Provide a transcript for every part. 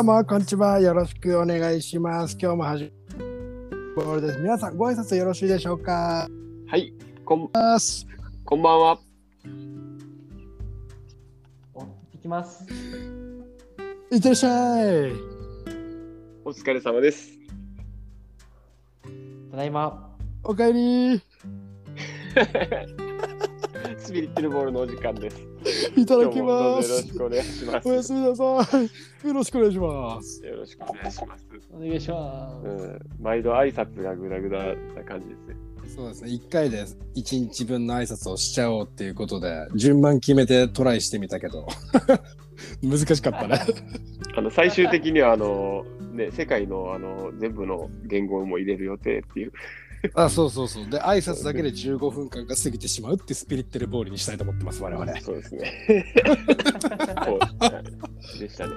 どうも、こんにちは。よろしくお願いします。今日も始まボールです。皆さん、ご挨拶よろしいでしょうか？はい、こんますこんばんは。お行きます。いってらっしゃい。お疲れ様です。ただいま。おかえり。スピリットルボールのお時間です。いただきますぞよろし。くお願いします。おやすみなさい。よろしくお願いします。よろしくお願いします。お願いしまうん、毎度挨拶がグダグダな感じですね。そうですね。一回で一日分の挨拶をしちゃおうっていうことで、順番決めてトライしてみたけど、難しかったね。あの最終的にはあのね世界のあの全部の言語も入れる予定っていう。あ、そうそうそう。で、挨拶だけで15分間が過ぎてしまうってスピリットルボールにしたいと思ってます、我々。そうですね。でしたね。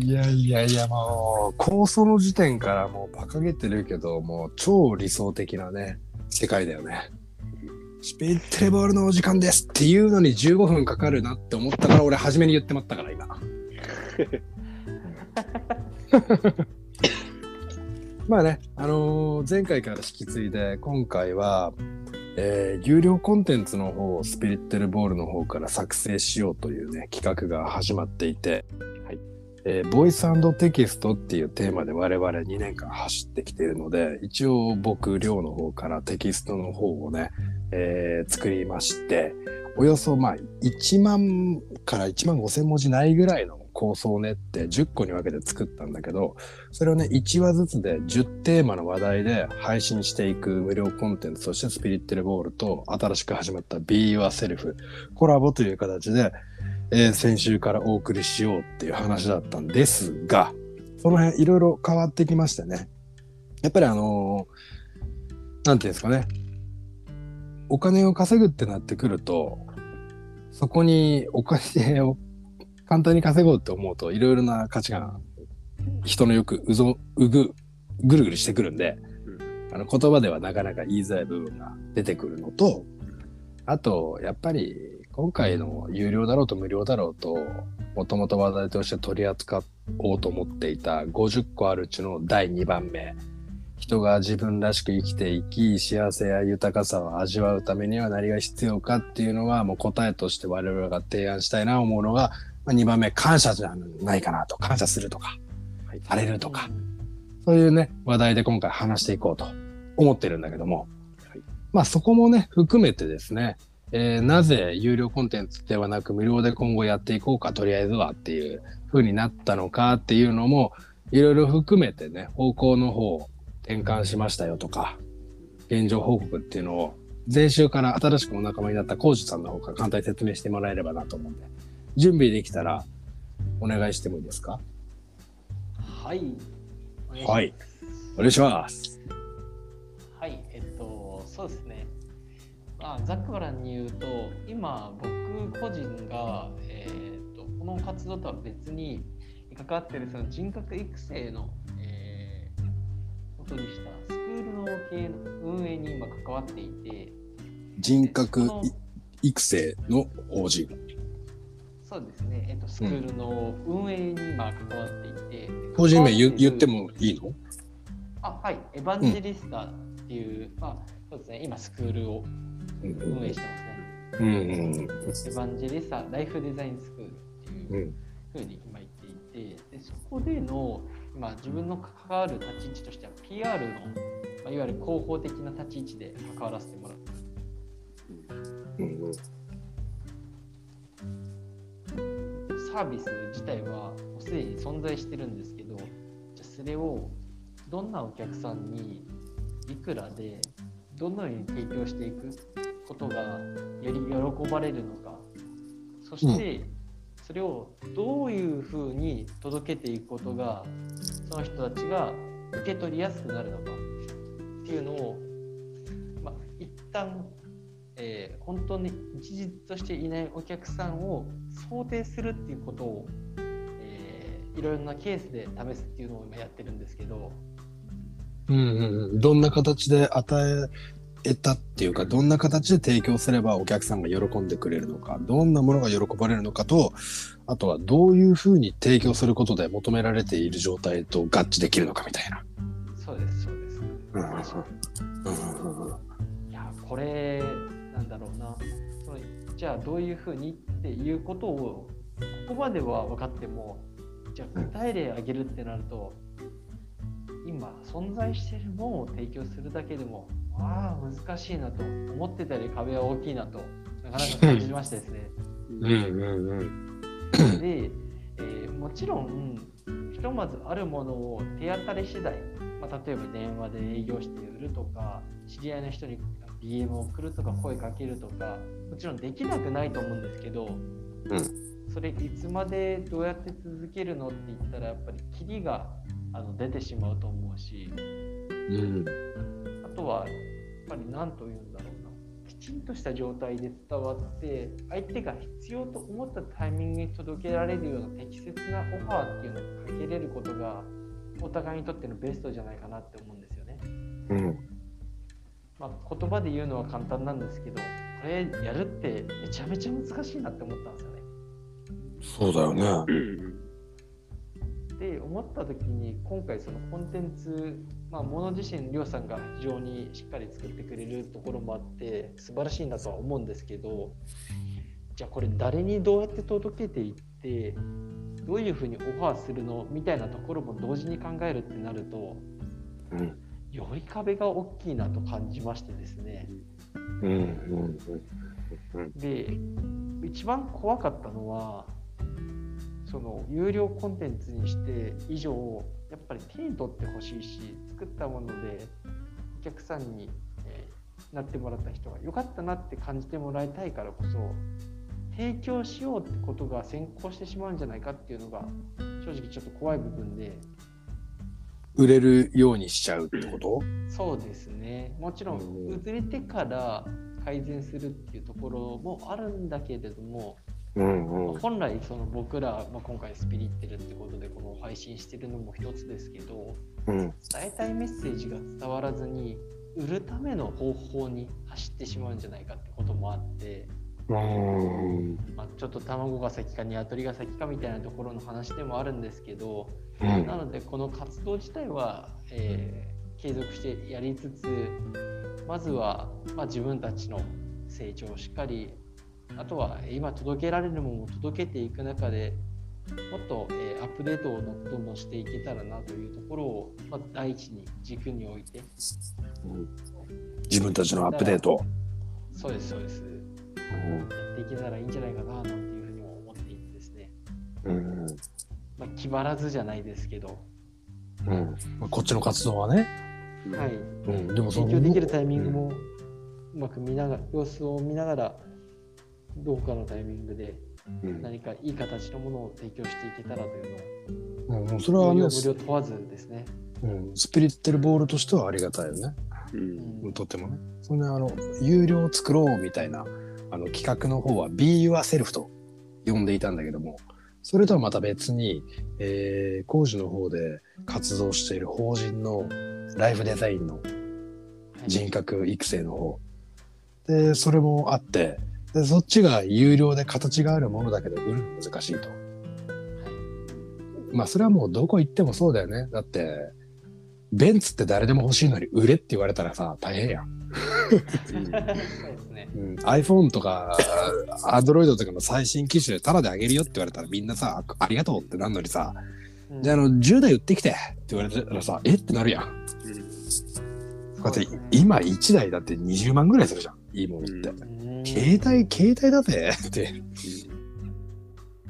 いやいやいや、もう、構想の時点からもう馬鹿げてるけど、もう超理想的なね、世界だよね。スピリットルボールのお時間ですっていうのに15分かかるなって思ったから、俺初めに言ってまったから、今。まあね、あのー前回から引き継いで、今回は、えー有料コンテンツの方をスピリットルボールの方から作成しようというね、企画が始まっていて、はい。えーボイステキストっていうテーマで我々2年間走ってきているので、一応僕、寮の方からテキストの方をね、えー作りまして、およそまあ1万から1万5千文字ないぐらいの構想を練って10個に分けて作ったんだけど、それをね、1話ずつで10テーマの話題で配信していく無料コンテンツとしてスピリットルボールと新しく始まった Be Yourself コラボという形で、えー先週からお送りしようっていう話だったんですが、その辺いろいろ変わってきましてね。やっぱりあのーなんていうんですかね。お金を稼ぐってなってくると、そこにお金を簡単に稼ごうって思うといろいろな価値観、人のよくうぞ、うぐ、ぐるぐるしてくるんで、あの言葉ではなかなか言いづらい部分が出てくるのと、あと、やっぱり今回の有料だろうと無料だろうと、もともと話題として取り扱おうと思っていた50個あるうちの第2番目。人が自分らしく生きていき、幸せや豊かさを味わうためには何が必要かっていうのは、もう答えとして我々が提案したいな思うのが、まあ、2番目、感謝じゃないかなと。感謝するとか、はいされるとか、そういうね、話題で今回話していこうと思ってるんだけども、はいまあそこもね、含めてですね、えーなぜ有料コンテンツではなく無料で今後やっていこうか、とりあえずはっていう風になったのかっていうのも、いろいろ含めてね、方向の方を転換しましたよとか、現状報告っていうのを、前週から新しくお仲間になったコウジさんの方から簡単に説明してもらえればなと思うんで、準備できたらお願いしてもいいですか？す。はい。はい。お願いします。はい。えっと、そうですね。まあ、ざっくばらんに言うと、今、僕個人が、えーっと、この活動とは別に関わっているその人格育成の、えーことにしたスクールの経営の運営に今関わっていて、人格育成の法人。そうですね、えっと、スクールの運営に今関わっていて、法人名言言ってももいいの？あはい、エヴァンジェリスタっていう、まあそうですね、今スクールをうん運営してますね。うんうんエヴァンジェリスタライフデザインスクールってうん。いうふうに今言っていて、でそこでの今自分の関わる立ち位置としては PR の、まあ、いわゆる広報的な立ち位置で関わらせてもらってうんうんサービス自体はもうすでに存在してるんですけど、じゃあそれをどんなお客さんにいくらでどのように提供していくことがより喜ばれるのか、そしてそれをどういうふうに届けていくことがその人たちが受け取りやすくなるのかっていうのを、まあ、一旦えー本当に一時としていないお客さんを想定するっていうことを、えーいろいろなケースで試すっていうのを今やってるんですけど、うんうんうんどんな形で与え得たっていうかどんな形で提供すればお客さんが喜んでくれるのかどんなものが喜ばれるのかとあとはどういうふうに提供することで求められている状態と合致できるのかみたいな。そうです、そうです。うんうんうんにいや、これ、だろうな。そのじゃあ、どういうふうにっていうことを、ここまでは分かっても、じゃあ、具体例挙げるってなると、今、存在しているものを提供するだけでも、ああ、難しいなと、思ってたより壁は大きいなと、なかなか感じましてですね。うんうんうんで、えーもちろんひとまずあるものを手当たり次第、まあ、例えば電話で営業して売るとか知り合いの人に DM を送るとか声かけるとかもちろんできなくないと思うんですけど、それいつまでどうやって続けるのって言ったらやっぱりキリがあの出てしまうと思うしうん。あとはやっぱり何と言うんだろうな。きちんとした状態で伝わって相手が必要と思ったタイミングに届けられるような適切なオファーっていうのをかけれることがお互いにとってのベストじゃないかなって思うんですよね。うんまあ、言葉で言うのは簡単なんですけどこれやるってめちゃめちゃ難しいなって思ったんですよね。そうだよね。うんで思った時に今回そのコンテンツ、まあ、もの自身りょうさんが非常にしっかり作ってくれるところもあって素晴らしいなとは思うんですけどじゃあこれ誰にどうやって届けていってどういうふうにオファーするのみたいなところも同時に考えるってなるとうんより壁が大きいなと感じましてですね。うんうん。で一番怖かったのはその有料コンテンツにして以上やっぱり手に取ってほしいし作ったものでお客さんに、えーなってもらった人が良かったなって感じてもらいたいからこそ提供しようってことが先行してしまうんじゃないかっていうのが正直ちょっと怖い部分で売れるようにしちゃうってこと？そうですね。もちろんうん。売れてから改善するっていうところもあるんだけれどもうんうん。本来その僕ら、まあ、今回スピリッテルってことでこの配信してるのも一つですけどうん。伝えたいメッセージが伝わらずに売るための方法に走ってしまうんじゃないかってこともあって、うん。まあ、ちょっと卵が先か鶏が先かみたいなところの話でもあるんですけどうん。なのでこの活動自体は、えー継続してやりつつまずは、まあ、自分たちの成長をしっかりあとはえー今届けられるものを届けていく中でもっと、えーアップデートをどんどんしていけたらなというところを、まあ、第一に軸に置いて。自分たちのアップデート。そうですそうです。やっていけたらいいんじゃないかななんていうふうにも思っていてですね、うんまあ、気張らずじゃないですけど、うん。まあこっちの活動はね。はい、うん、でもその提供できるタイミングもうまく見ながら様子を見ながらどこかのタイミングでうん。何かいい形のものを提供していけたらというのをうん、もうそれは無料問わずですね。うん、スピリッテルボールとしてはありがたいよね。うん。うん。とってもね。そんなあの有料作ろうみたいなあの企画の方は Be Yourself と呼んでいたんだけども、それとはまた別に、えー、工事の方で活動している法人のライフデザインのはい人格育成の方。で、それもあって、でそっちが有料で形があるものだけど売るの難しいと。まあそれはもうどこ行ってもそうだよね。だって、ベンツって誰でも欲しいのに売れって言われたらさ、大変やん。そうん、iPhone とか Android とかの最新機種でタダであげるよって言われたらみんなさ、ありがとうってなるのにさ、うんじゃああの10台売ってきてって言われたらさ、えってなるやん。こうやって今1台だって20万ぐらいするじゃん。いいものって。うん携帯、携帯だぜって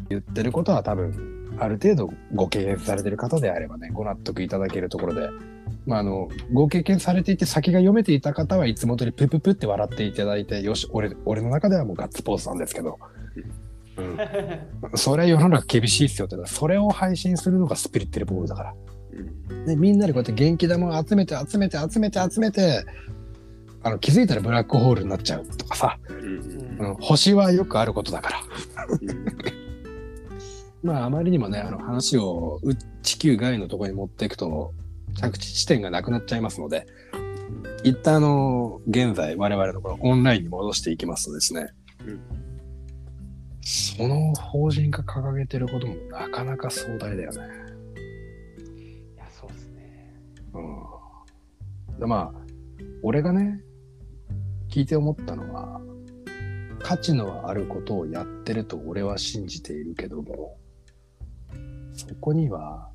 言ってることは多分、ある程度ご経験されてる方であればね、ご納得いただけるところで、まあ、あの、ご経験されていて先が読めていた方はいつも通りプププって笑っていただいて、よし、俺、俺の中ではもうガッツポーズなんですけど、うん。それは世の中厳しいっすよってそれを配信するのがスピリッテルボールだから。で、みんなでこうやって元気玉を集めて集めて集めて集めて、あの気づいたらブラックホールになっちゃうとかさ、うん、星はよくあることだから。まああまりにもね、あの話をう地球外のところに持っていくと、着地地点がなくなっちゃいますので、一旦あの、現在我々のこのオンラインに戻していきますとですね、うんその法人が掲げてることもなかなか壮大だよね。いや、そうですね。うん。でまあ、俺がね、聞いて思ったのは、価値のあることをやってると俺は信じているけども、そこには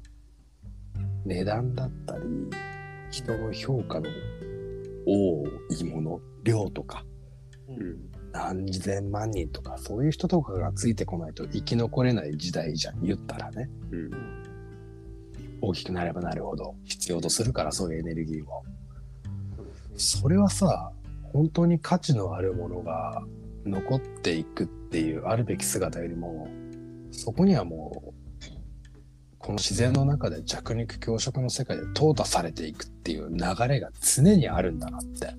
値段だったり、人の評価の多いもの、量とか、う。ん。何千万人とか、そういう人とかがついてこないと生き残れない時代じゃん、言ったらね。うん。大きくなればなるほど必要とするから、そういうエネルギーを。それはさ、本当に価値のあるものが残っていくっていうあるべき姿よりも、そこにはもう、この自然の中で弱肉強食の世界で淘汰されていくっていう流れが常にあるんだなって。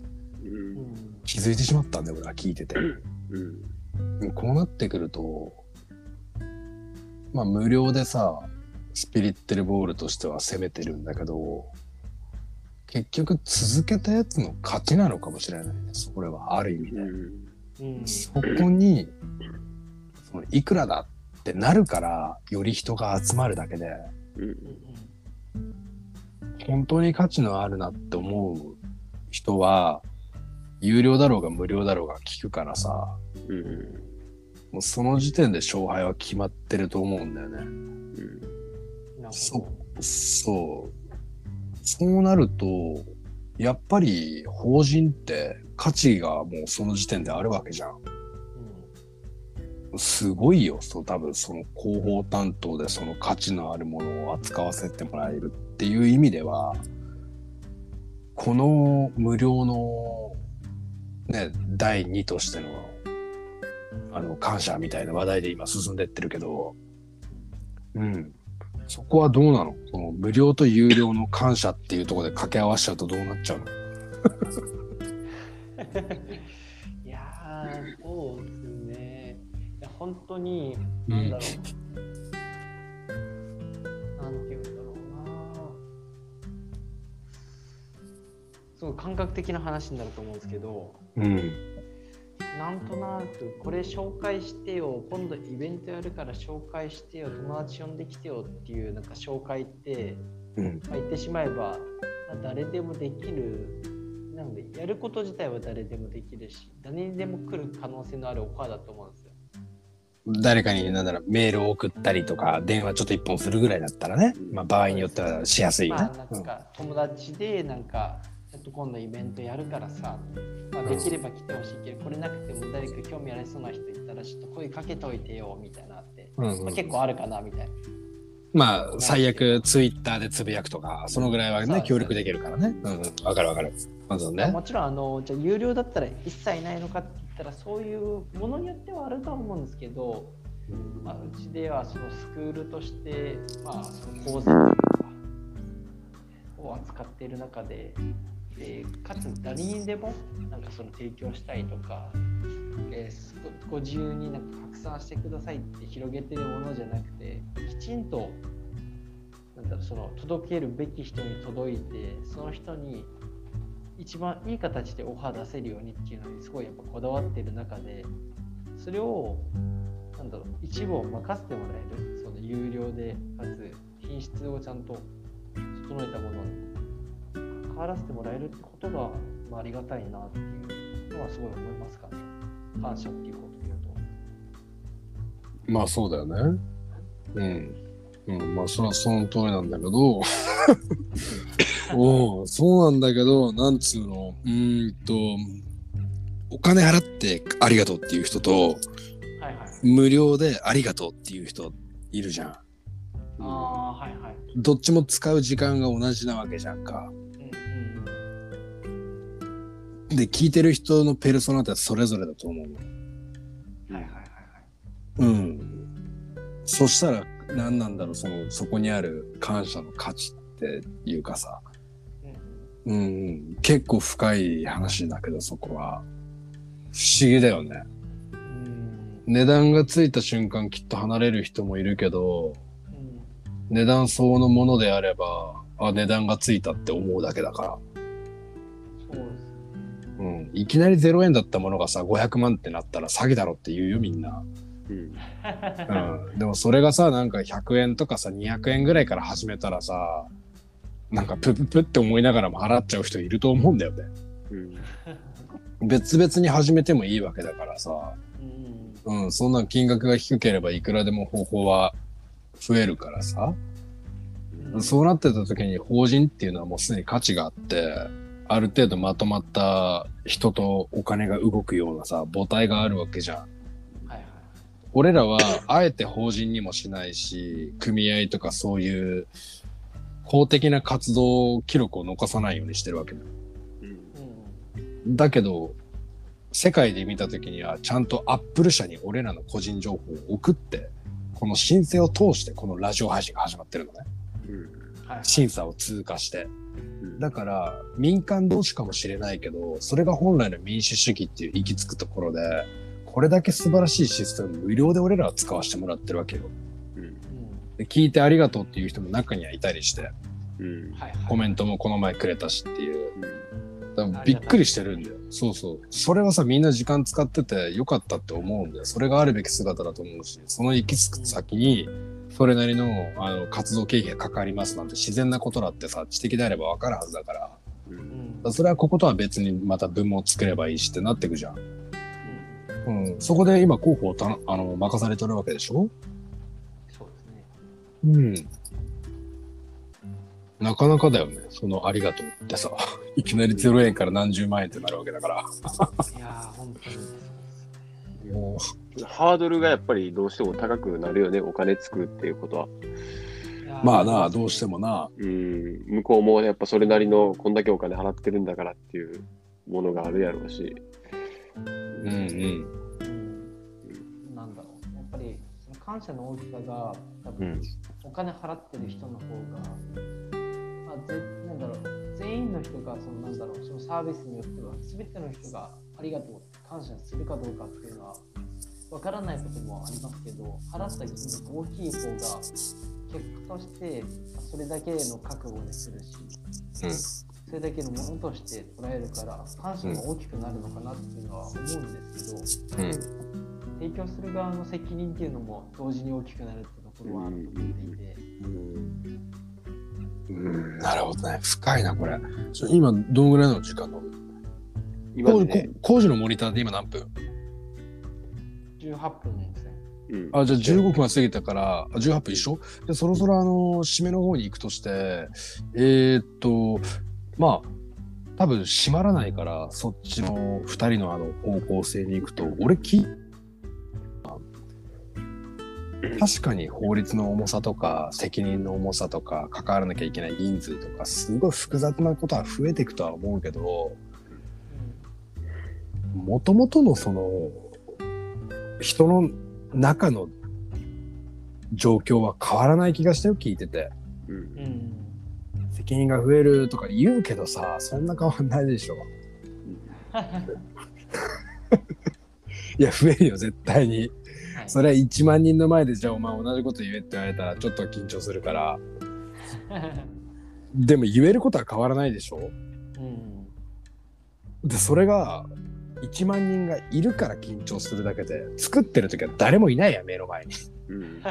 気づいてしまったんだよ、俺は聞いてて。うん。こうなってくると、まあ無料でさ、スピリッテルボールとしては攻めてるんだけど、結局続けたやつの勝ちなのかもしれないです。これはある意味で。うん。そこに、そのいくらだってなるから、より人が集まるだけで、本当に価値のあるなって思う人は、有料だろうが無料だろうが聞くからさ、うん。もうその時点で勝敗は決まってると思うんだよね。うん。そど。そう。そうなると、やっぱり法人って価値がもうその時点であるわけじゃん。すごいよ、そう多分その広報担当でその価値のあるものを扱わせてもらえるっていう意味では、この無料のね、第2としてのあの感謝みたいな話題で今進んでってるけど、うん。そこはどうなの？その無料と有料の感謝っていうところで掛け合わせちゃうとどうなっちゃうの？いやー、そう。本当に、なんだろう。なんていうんだろうな。すごい感覚的な話になると思うんですけど、うん。なんとなくこれ紹介してよ、今度イベントやるから紹介してよ、友達呼んできてよっていうなんか紹介って、うん。まあ、言ってしまえば、まあ、誰でもできるなのでやること自体は誰でもできるし誰にでも来る可能性のあるオファーだと思うんですよ。誰かになんだろうメールを送ったりとか電話ちょっと一本するぐらいだったらね、まあ、場合によってはしやすいよね。ま。あなんか友達でなんかちょっと今度イベントやるからさ、まあ、できれば来てほしいけどこれなくても誰か興味ありそうな人いたらちょっと声かけといてよみたいなって、うんうん。まあ、結構あるかなみたいな。まあ最悪ツイッターでつぶやくとかそのぐらいはね協力できるからね。うんうんわかるわかる。まずね。もちろんあのじゃあ有料だったら一切ないのかって言ったらそういうものによってはあるとは思うんですけど、まあ、うちではそのスクールとして、まあ、その講座とかを扱っている中ででかつ誰にでもなんかその提供したいとか、えーごご自由になんか拡散してくださいって広げてるものじゃなくてきちんとなんだろうその届けるべき人に届いてその人に一番いい形でオファー出せるようにっていうのにすごいやっぱこだわってる中でそれをなんだろう一部を任せてもらえるその有料でかつ品質をちゃんと整えたものに関わらせてもらえるってことが、まあ、ありがたいなっていうのはすごい思いますかね。感謝っていうことで言うと。まあそうだよね。うん。うん、まあそれはその通りなんだけど、おうそうなんだけど、なんつうの、うーんと、お金払ってありがとうっていう人と、はいはい。無料でありがとうっていう人いるじゃん。ああ、はいはい。どっちも使う時間が同じなわけじゃんか。で、聞いてる人のペルソナってそれぞれだと思うの。うん。はいはいはいはい。うん。そしたら何なんだろう、その、そこにある感謝の価値っていうかさ、うんうん、結構深い話だけど、そこは。不思議だよね。うん値段がついた瞬間きっと離れる人もいるけど、うん値段相応のものであれば、あ、値段がついたって思うだけだから。そいきなり0円だったものがさ、500万ってなったら詐欺だろって言うよ、みんな。うん。うん。でもそれがさ、なんか100円とかさ、200円ぐらいから始めたらさ、なんかプププって思いながらも払っちゃう人いると思うんだよね。うん。別々に始めてもいいわけだからさ、うんうん、そんな金額が低ければいくらでも方法は増えるからさ、うんそうなってた時に法人っていうのはもうすでに価値があって、ある程度まとまった人とお金が動くようなさ、母体があるわけじゃん。はいはい俺らはあえて法人にもしないし、組合とかそういう公的な活動記録を残さないようにしてるわけだ。うん。うんだけど、世界で見た時にはちゃんとアップル社に俺らの個人情報を送って、この申請を通してこのラジオ配信が始まってるのね。うん。はい審査を通過して。うんだから民間同士かもしれないけど、それが本来の民主主義っていう行き着くところで、これだけ素晴らしいシステム無料で俺らは使わせてもらってるわけよ。うん。うんで聞いてありがとうっていう人も中にはいたりして、うん。はいはいコメントもこの前くれたしっていう。うん。びっくりしてるんだよ。そうそう。それはさ、みんな時間使っててよかったって思うんだよ。それがあるべき姿だと思うし、その行き着く先に、それなりのあの活動経費がかかりますなんて自然なことだってさ、知的であればわかるはずだから。う。うんんだからそれはこことは別にまた文も作ればいいしってなってくじゃん。うんうん。そこで今候補をたあの任されてるわけでしょ？そうですねうん。なかなかだよね。そのありがとうってさ、いきなり0円から何十万円ってなるわけだから。いやー本当にそうハードルがやっぱりどうしても高くなるよね、お金つくっていうことは。まあな、どうしてもな。うん。向こうもやっぱそれなりのこんだけお金払ってるんだからっていうものがあるやろうし。うんうん。うんなんだろうやっぱりその感謝の大きさが多分、うんお金払ってる人の方が、まあ、ぜなんだろう全員の人がそのなんだろうそのサービスによっては全ての人がありがとうって感謝するかどうかっていうのはわからないこともありますけど払った金額大きい方が結果としてそれだけの覚悟でするし、それだけのものとして捉えるから感謝が大きくなるのかなっていうのは思うんですけど、うん。提供する側の責任っていうのも同時に大きくなるってところはあると思っていて、うん、なるほどね。深いな、これ。今、どんぐらいの時間なの？工事今ね、工事のモニターで今何分？18分ですね。うん。あ、じゃあ15分が過ぎたから、あ18分一緒？で、そろそろあの、締めの方に行くとして、えー、っと、まあ、多分閉まらないから、そっちの二人のあの方向性に行くと、俺き、確かに法律の重さとか、責任の重さとか、関わらなきゃいけない人数とか、すごい複雑なことは増えていくとは思うけど、もともとのその、人の中の状況は変わらない気がしたよ、聞いてて。うんうん。うん。責任が増えるとか言うけどさ、そんな変わんないでしょ。いや、増えるよ、絶対に。はいそれは1万人の前で、じゃあお前同じこと言えって言われたらちょっと緊張するから。でも言えることは変わらないでしょ。うん。で、それが、1万人がいるから緊張するだけで、作ってる時は誰もいないやん、目の前に。うん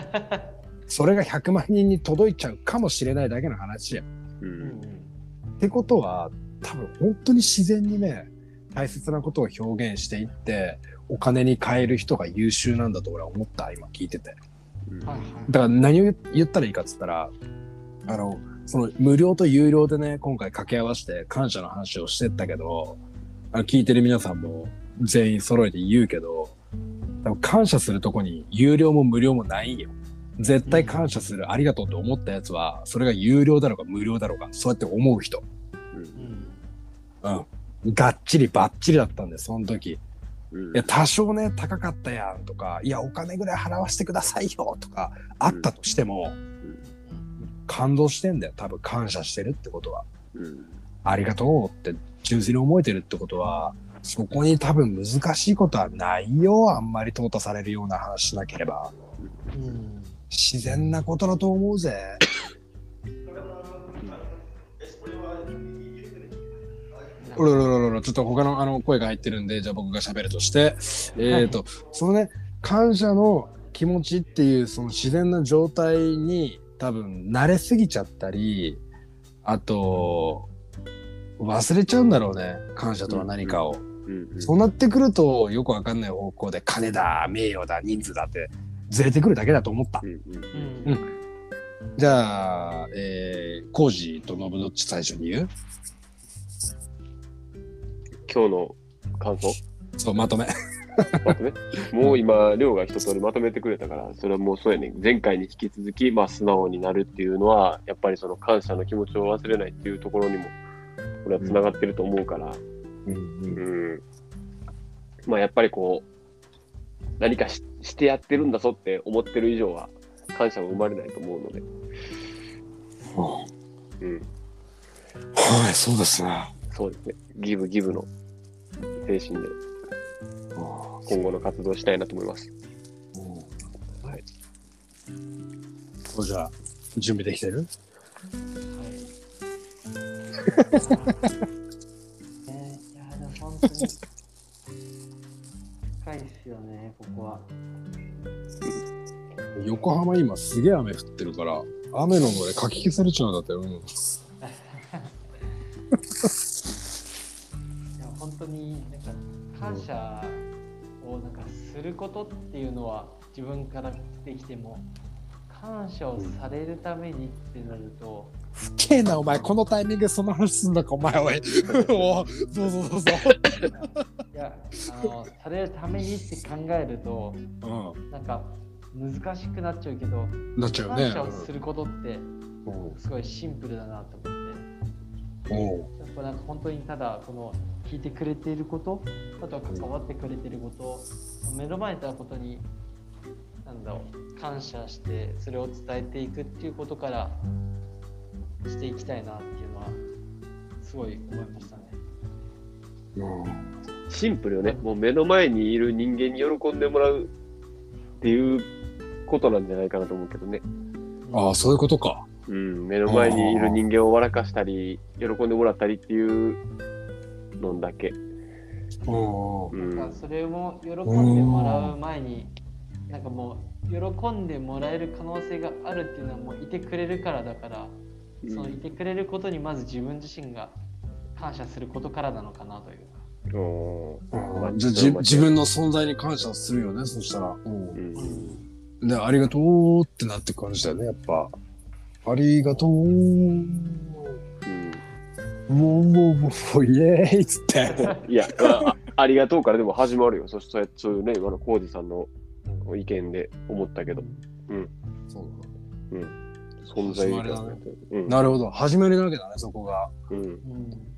それが100万人に届いちゃうかもしれないだけの話やん。ううんんってことは多分本当に自然にね大切なことを表現していってお金に変える人が優秀なんだと俺は思った今聞いててうんはいはい。だから何を言ったらいいかっつったらあのその無料と有料でね今回掛け合わせて感謝の話をしてったけどあの聞いてる皆さんも全員揃えて言うけど多分感謝するとこに有料も無料もないんよ絶対感謝する、ありがとうって思ったやつはそれが有料だろうか無料だろうかそうやって思う人うん。うん。がっちりばっちりだったんで、その時。うんいや、多少ね、高かったやんとか、いや、お金ぐらい払わせてくださいよとか、あったとしても、感動してんだよ。多分感謝してるってことは。うんありがとうって純粋に思えてるってことは、そこに多分難しいことはないよ。あんまり淘汰されるような話しなければ。うん。自然なことだと思うぜ。ちょっと他のあの声が入ってるんで、じゃあ僕が喋るとして、えっ、と、そのね、感謝の気持ちっていうその自然な状態に多分慣れすぎちゃったり、あと、忘れちゃうんだろうね、感謝とは何かを。うんうんそうなってくると、よくわかんない方向で金だ、名誉だ、人数だってずれてくるだけだと思ったう。んうんうんじゃあ、えー、コージとノブどっち最初に言う？今日の感想？そう、まとめ。まとめ？もう今、亮が一通りまとめてくれたから、それはもうそうやね。前回に引き続き、まあ、素直になるっていうのは、やっぱりその感謝の気持ちを忘れないっていうところにも、これは繋がってると思うから、うん。まあ、やっぱりこう、何かししてやってるんだぞって思ってる以上は、感謝は生まれないと思うので、はうん。い、そうですね。そうですね。ギブギブの精神で今後の活動をしたいなと思います。はい。そうじゃあ、準備できてる？はい。ねいや、でも本当に深いですよね、ここは。横浜今すげえ雨降ってるから、雨ののでかき消されちゃうんだって。うん。本当になんか感謝をなんかすることっていうのは自分からできても感謝をされるためにってなると、ふけえな、お前、このタイミングでその話すんだか、お前、おい。おそうそうそうそいやあのされるためにって考えるとう。なんか難しくなっちゃうけど、うん。なっちゃう感ね。謝をすることってうん。すごいシンプルだなと思って。おうやっぱなんか本当にただこの聞いてくれていることあとは関わってくれていること目の前にあったことになんだろう感謝してそれを伝えていくっていうことからしていきたいなっていうのはすごい思いましたね。うん。シンプルよね。もう目の前にいる人間に喜んでもらうっていうことなんじゃないかなと思うけどね。ああ、そういうことか。うん、目の前にいる人間を笑かしたり、喜んでもらったりっていうのだけ。うん。うん。なんかそれも喜んでもらう前になんかもう喜んでもらえる可能性があるっていうのはもういてくれるからだからそのいてくれることにまず自分自身が感謝することからなのかなというか。じゃあじ自分の存在に感謝するよね、そしたら。うんうんで、ありがとうってなって感じだよね、やっぱ。ありがとう。もうんうもうもうもう、イエーイっつって。いやあ、ありがとうからでも始まるよ。そしてそういうね、今のコージさんの意見で思ったけど、そう存在意義始まりだねうんなるほど。始まりなわけだね、そこが。うんうん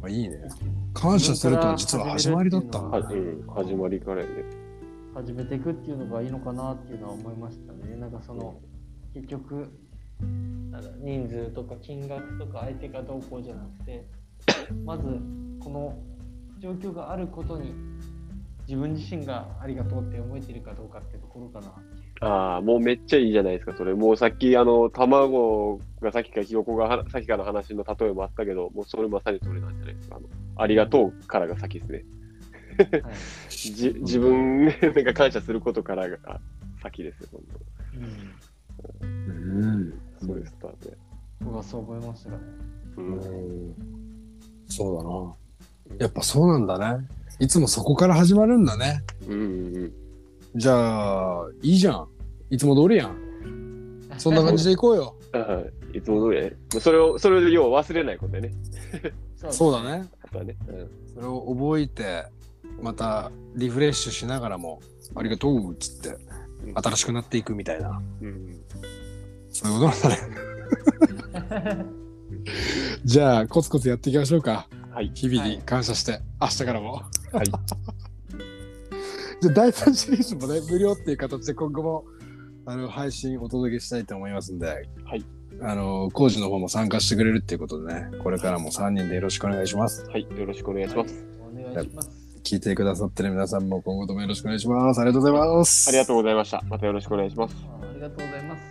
まあ、いいね。感謝するとは実は始まりだったんはだね。うん、始まりからやね。始めていくっていうのがいいのかなっていうのは思いましたね。なんかその結局なんだ人数とか金額とか相手がどうこうじゃなくてまずこの状況があることに自分自身がありがとうって思えてるかどうかってところかなっていう。ああ、もうめっちゃいいじゃないですか、それ。もうさっき、あの、卵がさっきからひよこがはさっきからの話の例えもあったけど、もうそれまさにそれなんじゃないですか。あのありがとうからが先ですね。はい じ自分なんか感謝することからが先ですよ、本うん、うん。当。そういうスタートで。僕はそう思いましたね。う。うんんそうだな。やっぱそうなんだね。いつもそこから始まるんだね。うんうんじゃあ、いいじゃん。いつも通りやん。そんな感じでいこうよ。うん。はい。いつも通りね。それを、それで要は忘れないことだよね。そそうだね。あとはね。うんそれを覚えて、またリフレッシュしながらも、ありがとうっつって、新しくなっていくみたいな。うん。そういうことなんだね。じゃあ、コツコツやっていきましょうか。はい。日々に感謝して、明日からも。はい。じゃあ、第3シリーズもね、無料っていう形で今後もあの配信お届けしたいと思いますんで、はい。あの、工事の方も参加してくれるっていうことでね、これからも3人でよろしくお願いします。はい。よろしくお願いします。お願いします。聞いてくださってる皆さんも今後ともよろしくお願いします。ありがとうございます。ありがとうございました。またよろしくお願いします。あ